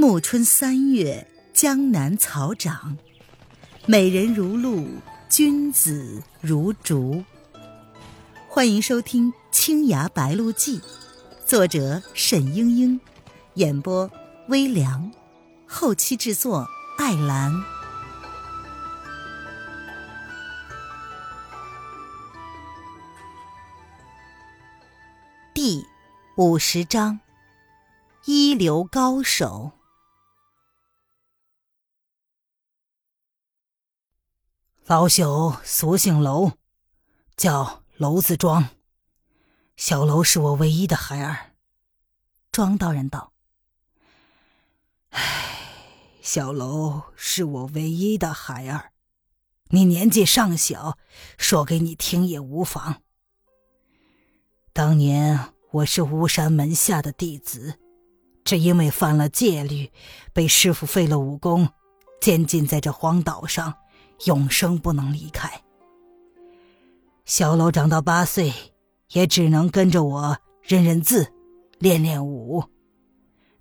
暮春三月，江南草长，美人如露，君子如竹。欢迎收听《青崖白鹿记》，作者沈英英，演播微凉，后期制作艾兰。第五十章：一流高手。老朽俗姓楼，叫楼子庄。小楼是我唯一的孩儿。庄道人道：“唉，小楼是我唯一的孩儿。你年纪尚小，说给你听也无妨。当年我是巫山门下的弟子，只因为犯了戒律，被师傅废了武功，监禁在这荒岛上。”永生不能离开。小楼长到八岁，也只能跟着我认认字，练练武。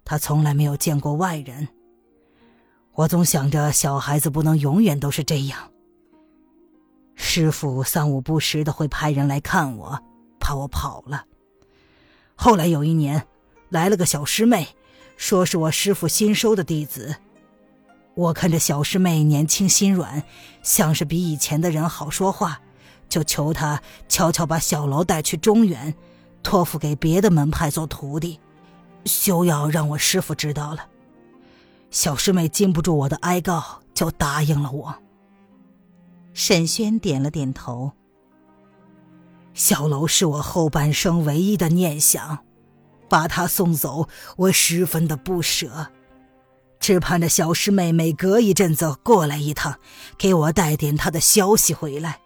他从来没有见过外人。我总想着小孩子不能永远都是这样。师傅三五不时的会派人来看我，怕我跑了。后来有一年，来了个小师妹，说是我师傅新收的弟子。我看着小师妹年轻心软，像是比以前的人好说话，就求她悄悄把小楼带去中原，托付给别的门派做徒弟，休要让我师傅知道了。小师妹禁不住我的哀告，就答应了我。沈轩点了点头。小楼是我后半生唯一的念想，把他送走，我十分的不舍。只盼着小师妹每隔一阵子过来一趟，给我带点她的消息回来。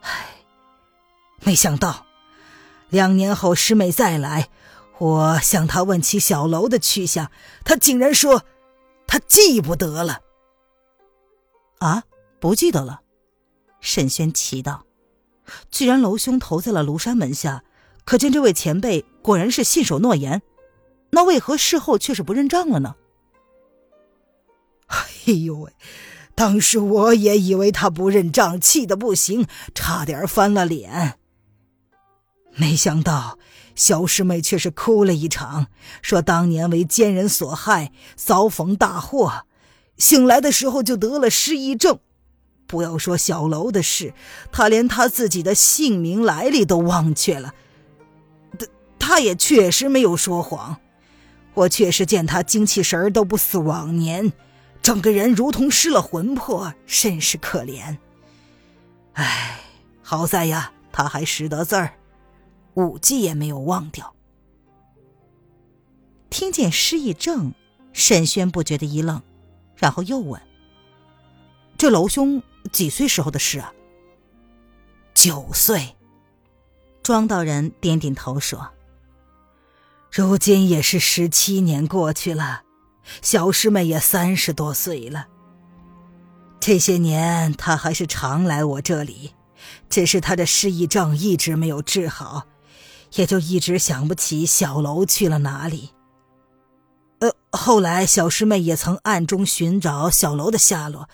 唉，没想到两年后师妹再来，我向她问起小楼的去向，她竟然说她记不得了。啊，不记得了？沈轩奇道：“既然楼兄投在了庐山门下，可见这位前辈果然是信守诺言，那为何事后却是不认账了呢？”哎呦喂！当时我也以为他不认账，气得不行，差点翻了脸。没想到小师妹却是哭了一场，说当年为奸人所害，遭逢大祸，醒来的时候就得了失忆症。不要说小楼的事，他连他自己的姓名来历都忘却了。他他也确实没有说谎，我确实见他精气神都不似往年。整个人如同失了魂魄，甚是可怜。唉，好在呀，他还识得字儿，武技也没有忘掉。听见失忆症，沈轩不觉得一愣，然后又问：“这楼兄几岁时候的事啊？”九岁。庄道人点点头说：“如今也是十七年过去了。”小师妹也三十多岁了。这些年，她还是常来我这里，只是她的失忆症一直没有治好，也就一直想不起小楼去了哪里。呃，后来小师妹也曾暗中寻找小楼的下落，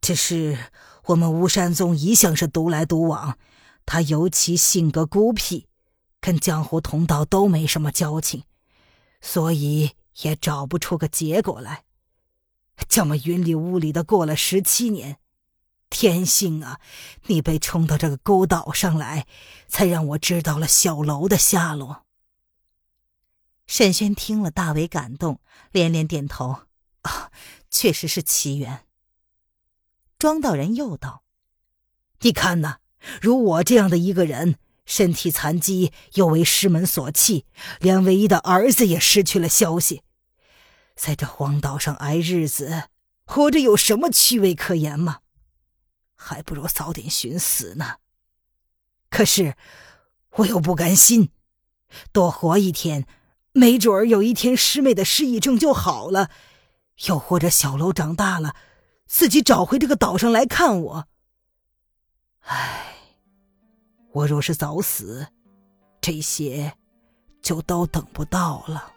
只是我们巫山宗一向是独来独往，他尤其性格孤僻，跟江湖同道都没什么交情，所以。也找不出个结果来，这么云里雾里的过了十七年，天幸啊，你被冲到这个孤岛上来，才让我知道了小楼的下落。沈轩听了大为感动，连连点头：“啊，确实是奇缘。”庄道人又道：“你看呐，如我这样的一个人，身体残疾，又为师门所弃，连唯一的儿子也失去了消息。”在这荒岛上挨日子，活着有什么趣味可言吗？还不如早点寻死呢。可是我又不甘心，多活一天，没准儿有一天师妹的失忆症就好了，又或者小楼长大了，自己找回这个岛上来看我。唉，我若是早死，这些就都等不到了。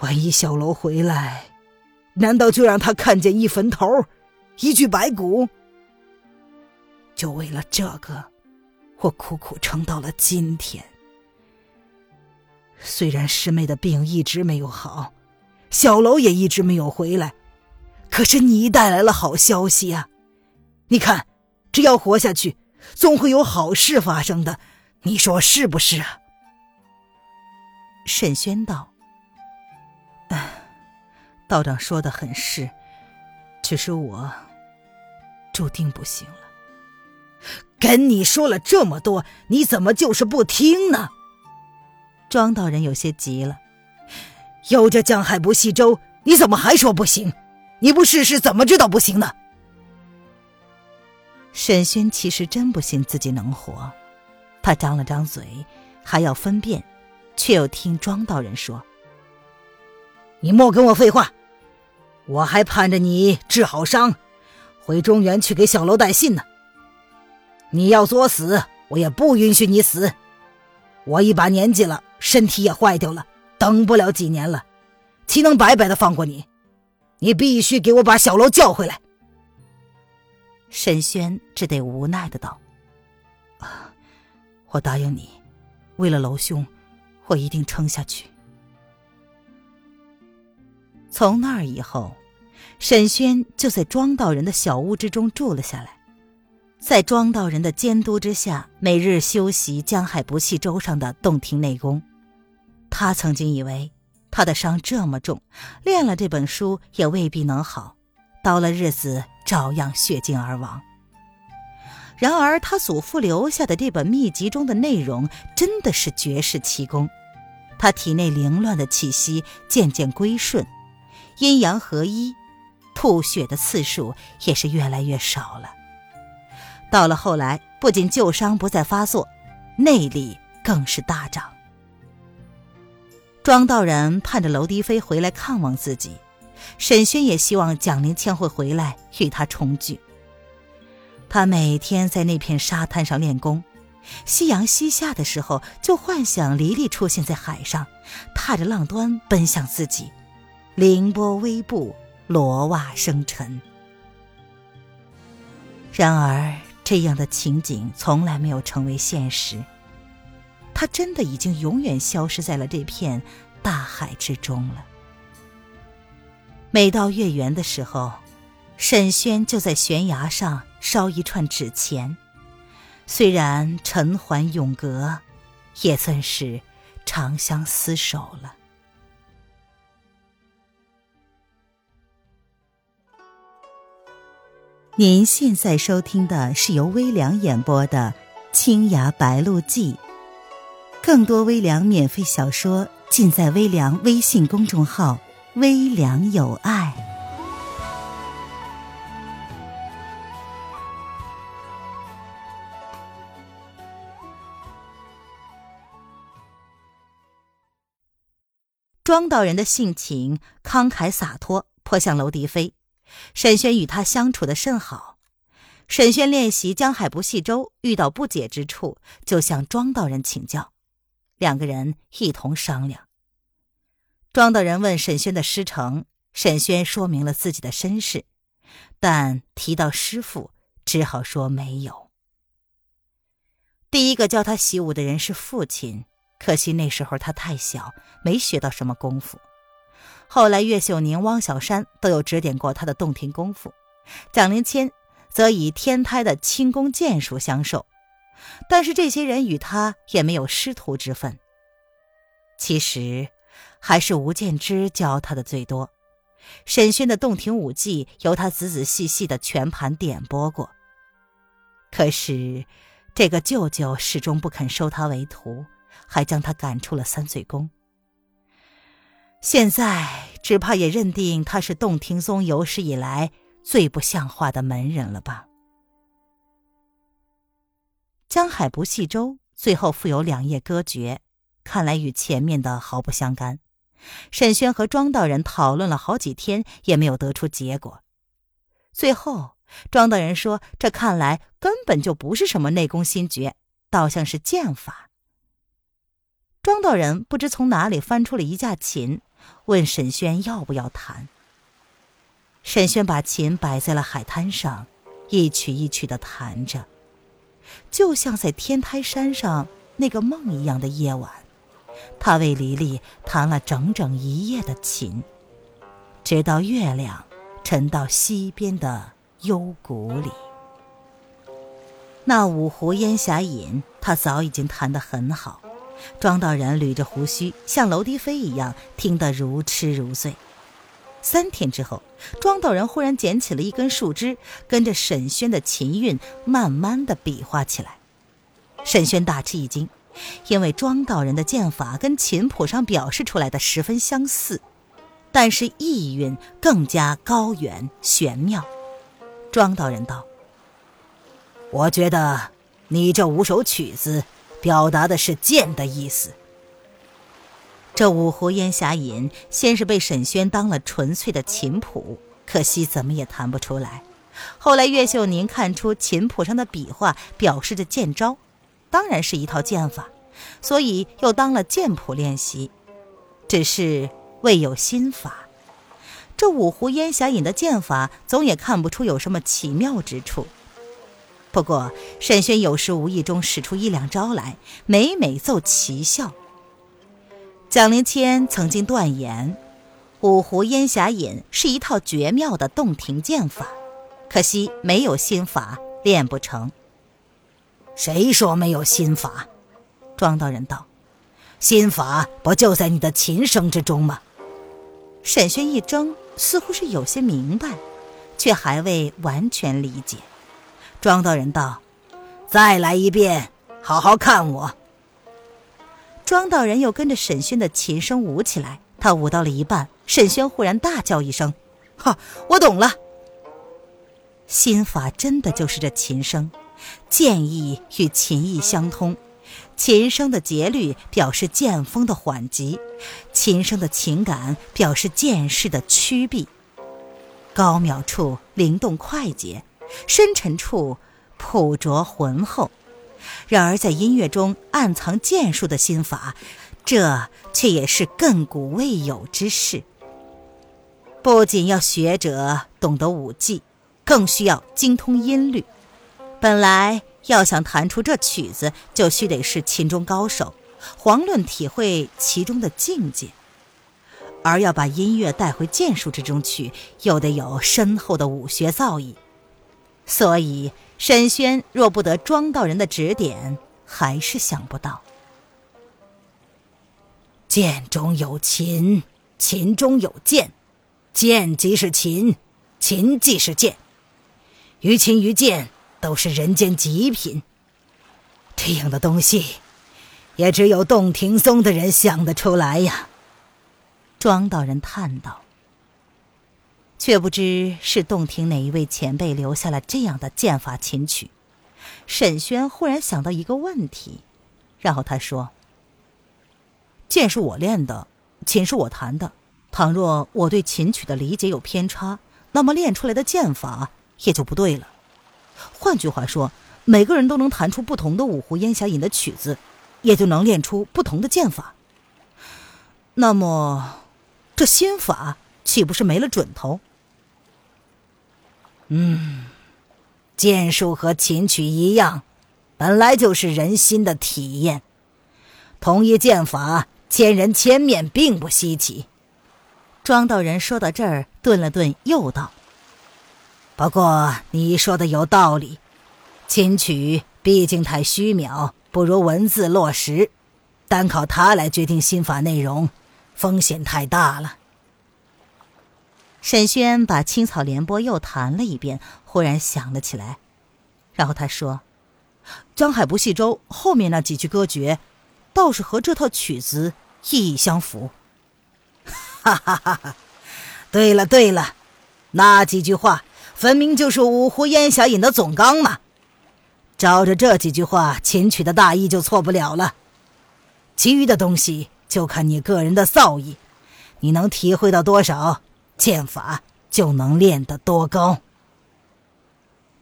万一小楼回来，难道就让他看见一坟头，一具白骨？就为了这个，我苦苦撑到了今天。虽然师妹的病一直没有好，小楼也一直没有回来，可是你带来了好消息呀！你看，只要活下去，总会有好事发生的。你说是不是啊？沈轩道：“，道长说的很是，只是我注定不行了。跟你说了这么多，你怎么就是不听呢？”庄道人有些急了：“有这江海不系舟，你怎么还说不行？你不试试怎么知道不行呢？”沈轩其实真不信自己能活，他张了张嘴，还要分辨，却又听庄道人说：“你莫跟我废话，我还盼着你治好伤，回中原去给小楼带信呢。你要作死，我也不允许你死。我一把年纪了，身体也坏掉了，等不了几年了，岂能白白的放过你？你必须给我把小楼叫回来。”沈轩只得无奈的道：“啊，我答应你，为了楼兄，我一定撑下去。”从那儿以后，沈轩就在庄道人的小屋之中住了下来，在庄道人的监督之下，每日修习江海不系舟上的洞庭内功。他曾经以为他的伤这么重，练了这本书也未必能好，到了日子。照样血尽而亡。然而，他祖父留下的这本秘籍中的内容真的是绝世奇功。他体内凌乱的气息渐渐归顺，阴阳合一，吐血的次数也是越来越少了。到了后来，不仅旧伤不再发作，内力更是大涨。庄道人盼着娄迪飞回来看望自己。沈轩也希望蒋灵谦会回来与他重聚。他每天在那片沙滩上练功，夕阳西下的时候，就幻想黎黎出现在海上，踏着浪端奔向自己，凌波微步，罗袜生尘。然而，这样的情景从来没有成为现实。他真的已经永远消失在了这片大海之中了。每到月圆的时候，沈轩就在悬崖上烧一串纸钱。虽然尘寰永隔，也算是长相厮守了。您现在收听的是由微凉演播的《青崖白鹿记》，更多微凉免费小说尽在微凉微信公众号。微凉有爱。庄道人的性情慷慨洒脱，颇像娄迪飞。沈轩与他相处的甚好。沈轩练习江海不系舟，遇到不解之处，就向庄道人请教，两个人一同商量。庄道人问沈轩的师承，沈轩说明了自己的身世，但提到师傅，只好说没有。第一个教他习武的人是父亲，可惜那时候他太小，没学到什么功夫。后来岳秀宁、汪小山都有指点过他的洞庭功夫，蒋灵谦则以天胎的轻功剑术相授，但是这些人与他也没有师徒之分。其实。还是吴建之教他的最多，沈勋的洞庭武技由他仔仔细细的全盘点拨过。可是，这个舅舅始终不肯收他为徒，还将他赶出了三岁宫。现在只怕也认定他是洞庭宗有史以来最不像话的门人了吧？江海不系舟，最后复有两页歌诀，看来与前面的毫不相干。沈轩和庄道人讨论了好几天，也没有得出结果。最后，庄道人说：“这看来根本就不是什么内功心诀，倒像是剑法。”庄道人不知从哪里翻出了一架琴，问沈轩要不要弹。沈轩把琴摆在了海滩上，一曲一曲的弹着，就像在天台山上那个梦一样的夜晚，他为黎黎弹了整整一夜的琴，直到月亮沉到西边的幽谷里。那五湖烟霞引，他早已经弹得很好。庄道人捋着胡须，像楼低飞一样，听得如痴如醉。三天之后，庄道人忽然捡起了一根树枝，跟着沈轩的琴韵慢慢的比划起来。沈轩大吃一惊，因为庄道人的剑法跟琴谱上表示出来的十分相似，但是意韵更加高远玄妙。庄道人道。我觉得你这五首曲子表达的是剑的意思。这五湖烟霞引先是被沈轩当了纯粹的琴谱，可惜怎么也弹不出来。后来岳秀宁看出琴谱上的笔画表示着剑招，当然是一套剑法，所以又当了剑谱练习，只是未有心法。这五湖烟霞引的剑法总也看不出有什么奇妙之处。不过，沈轩有时无意中使出一两招来，每每奏奇效。蒋灵谦曾经断言，五湖烟霞引是一套绝妙的洞庭剑法，可惜没有心法，练不成。谁说没有心法？庄道人道：“心法不就在你的琴声之中吗？”沈轩一怔，似乎是有些明白，却还未完全理解。庄道人道：“再来一遍，好好看我。”庄道人又跟着沈轩的琴声舞起来。他舞到了一半，沈轩忽然大叫一声：“哈，我懂了！心法真的就是这琴声，剑意与琴意相通。琴声的节律表示剑锋的缓急，琴声的情感表示剑势的曲臂。高妙处灵动快捷。”深沉处朴拙浑厚，然而在音乐中暗藏剑术的心法，这却也是亘古未有之事。不仅要学者懂得武技，更需要精通音律。本来要想弹出这曲子，就须得是琴中高手，遑论体会其中的境界；而要把音乐带回剑术之中去，又得有深厚的武学造诣。所以，沈轩若不得庄道人的指点，还是想不到。剑中有琴，琴中有剑，剑即是琴，琴即是剑，于琴于剑都是人间极品。这样的东西，也只有洞庭松的人想得出来呀。庄道人叹道。却不知是洞庭哪一位前辈留下了这样的剑法琴曲。沈轩忽然想到一个问题，然后他说：“剑是我练的，琴是我弹的。倘若我对琴曲的理解有偏差，那么练出来的剑法也就不对了。换句话说，每个人都能弹出不同的五湖烟霞引的曲子，也就能练出不同的剑法。那么，这心法岂不是没了准头？”嗯，剑术和琴曲一样，本来就是人心的体验。同一剑法，千人千面，并不稀奇。庄道人说到这儿，顿了顿，又道：“不过你说的有道理，琴曲毕竟太虚渺，不如文字落实。单靠它来决定心法内容，风险太大了。”沈轩把《青草连波》又弹了一遍，忽然想了起来，然后他说：“江海不系舟，后面那几句歌诀，倒是和这套曲子意义相符。”哈哈哈哈！对了对了，那几句话分明就是五湖烟霞引的总纲嘛。照着这几句话，琴曲的大意就错不了了。其余的东西就看你个人的造诣，你能体会到多少？剑法就能练得多高。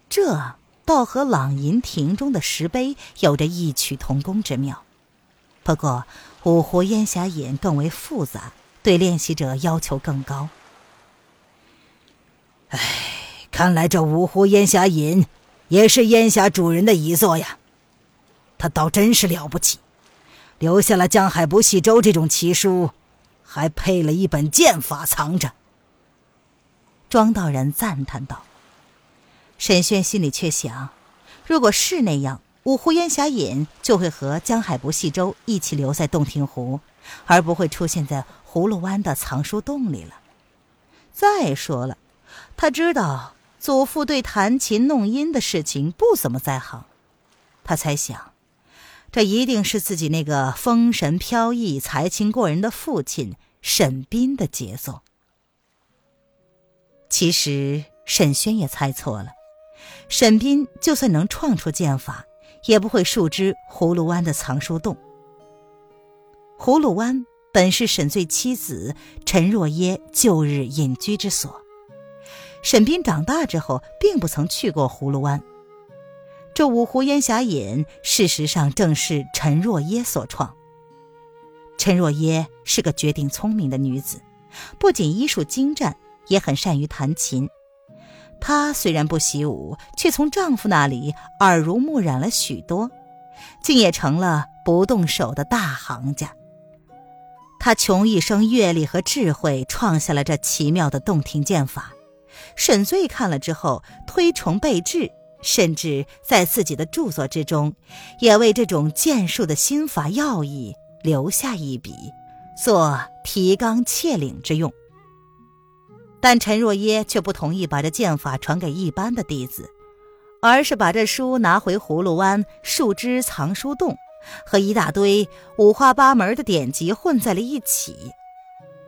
这倒和朗吟亭中的石碑有着异曲同工之妙。不过五湖烟霞引更为复杂，对练习者要求更高。唉，看来这五湖烟霞引也是烟霞主人的遗作呀。他倒真是了不起，留下了江海不系舟这种奇书，还配了一本剑法藏着。庄道人赞叹道。沈轩心里却想：如果是那样，五湖烟霞引就会和江海不系舟一起留在洞庭湖，而不会出现在葫芦湾的藏书洞里了。再说了，他知道祖父对弹琴弄音的事情不怎么在行，他猜想，这一定是自己那个风神飘逸、才情过人的父亲沈斌的杰作。其实沈轩也猜错了。沈斌就算能创出剑法，也不会熟知葫芦湾的藏书洞。葫芦湾本是沈醉妻子陈若耶旧日隐居之所。沈斌长大之后，并不曾去过葫芦湾。这五湖烟霞引，事实上正是陈若耶所创。陈若耶是个绝顶聪明的女子，不仅医术精湛，也很善于弹琴。她虽然不习武，却从丈夫那里耳濡目染了许多，竟也成了不动手的大行家。她穷一生阅历和智慧，创下了这奇妙的洞庭剑法。沈醉看了之后，推崇备至，甚至在自己的著作之中，也为这种剑术的心法要义留下一笔，做提纲挈领之用。但陈若耶却不同意把这剑法传给一般的弟子，而是把这书拿回葫芦湾树枝藏书洞，和一大堆五花八门的典籍混在了一起。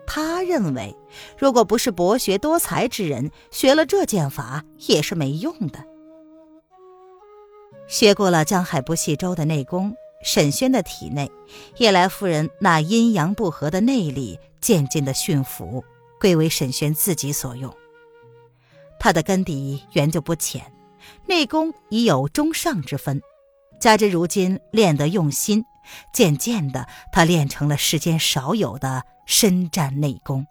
他认为，如果不是博学多才之人，学了这剑法也是没用的。学过了江海不系舟的内功，沈轩的体内，叶来夫人那阴阳不和的内力渐渐的驯服。归为沈轩自己所用。他的根底原就不浅，内功已有中上之分，加之如今练得用心，渐渐的，他练成了世间少有的深战内功。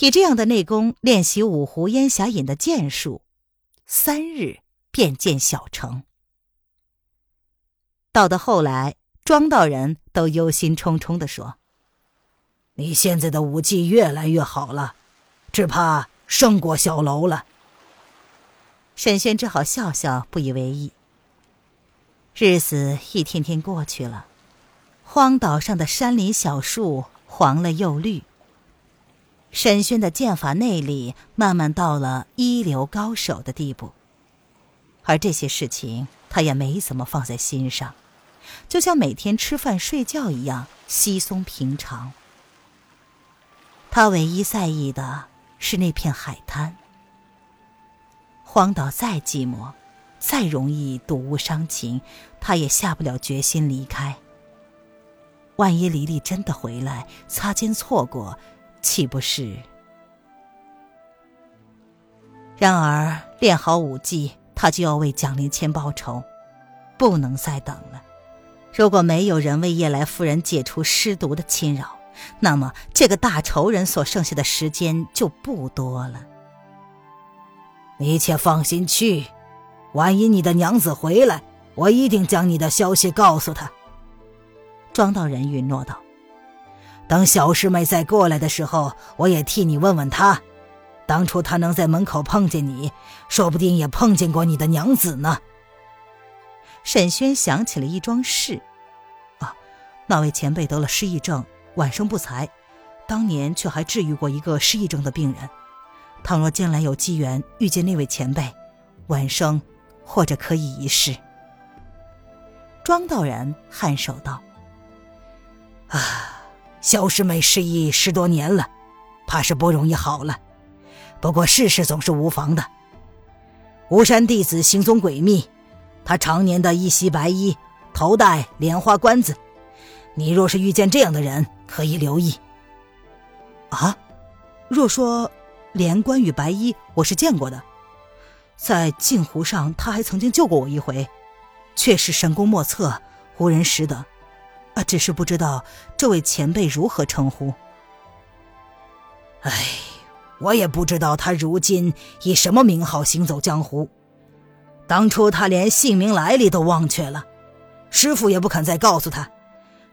以这样的内功练习五湖烟霞引的剑术，三日便见小成。到的后来，庄道人都忧心忡忡地说。你现在的武技越来越好了，只怕胜过小楼了。沈轩只好笑笑，不以为意。日子一天天过去了，荒岛上的山林小树黄了又绿。沈轩的剑法内力慢慢到了一流高手的地步，而这些事情他也没怎么放在心上，就像每天吃饭睡觉一样稀松平常。他唯一在意的是那片海滩。荒岛再寂寞，再容易睹物伤情，他也下不了决心离开。万一黎黎真的回来，擦肩错过，岂不是？然而练好武技，他就要为蒋灵谦报仇，不能再等了。如果没有人为叶来夫人解除尸毒的侵扰，那么，这个大仇人所剩下的时间就不多了。你且放心去，万一你的娘子回来，我一定将你的消息告诉她。庄道人允诺道：“等小师妹再过来的时候，我也替你问问她，当初她能在门口碰见你，说不定也碰见过你的娘子呢。”沈轩想起了一桩事：啊，那位前辈得了失忆症。晚生不才，当年却还治愈过一个失忆症的病人。倘若将来有机缘遇见那位前辈，晚生或者可以一试。庄道人颔首道：“啊，萧师妹失忆十多年了，怕是不容易好了。不过试试总是无妨的。巫山弟子行踪诡秘，他常年的一袭白衣，头戴莲花冠子。你若是遇见这样的人，可以留意。啊，若说连关羽白衣，我是见过的，在镜湖上他还曾经救过我一回，确实神功莫测，无人识得。啊，只是不知道这位前辈如何称呼。哎，我也不知道他如今以什么名号行走江湖。当初他连姓名来历都忘却了，师傅也不肯再告诉他，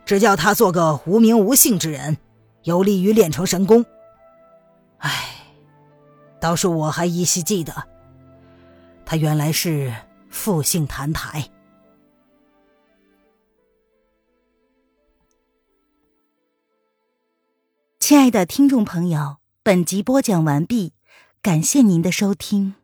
只叫他做个无名无姓之人，有利于练成神功。唉，倒是我还依稀记得，他原来是复姓谭台。亲爱的听众朋友，本集播讲完毕，感谢您的收听。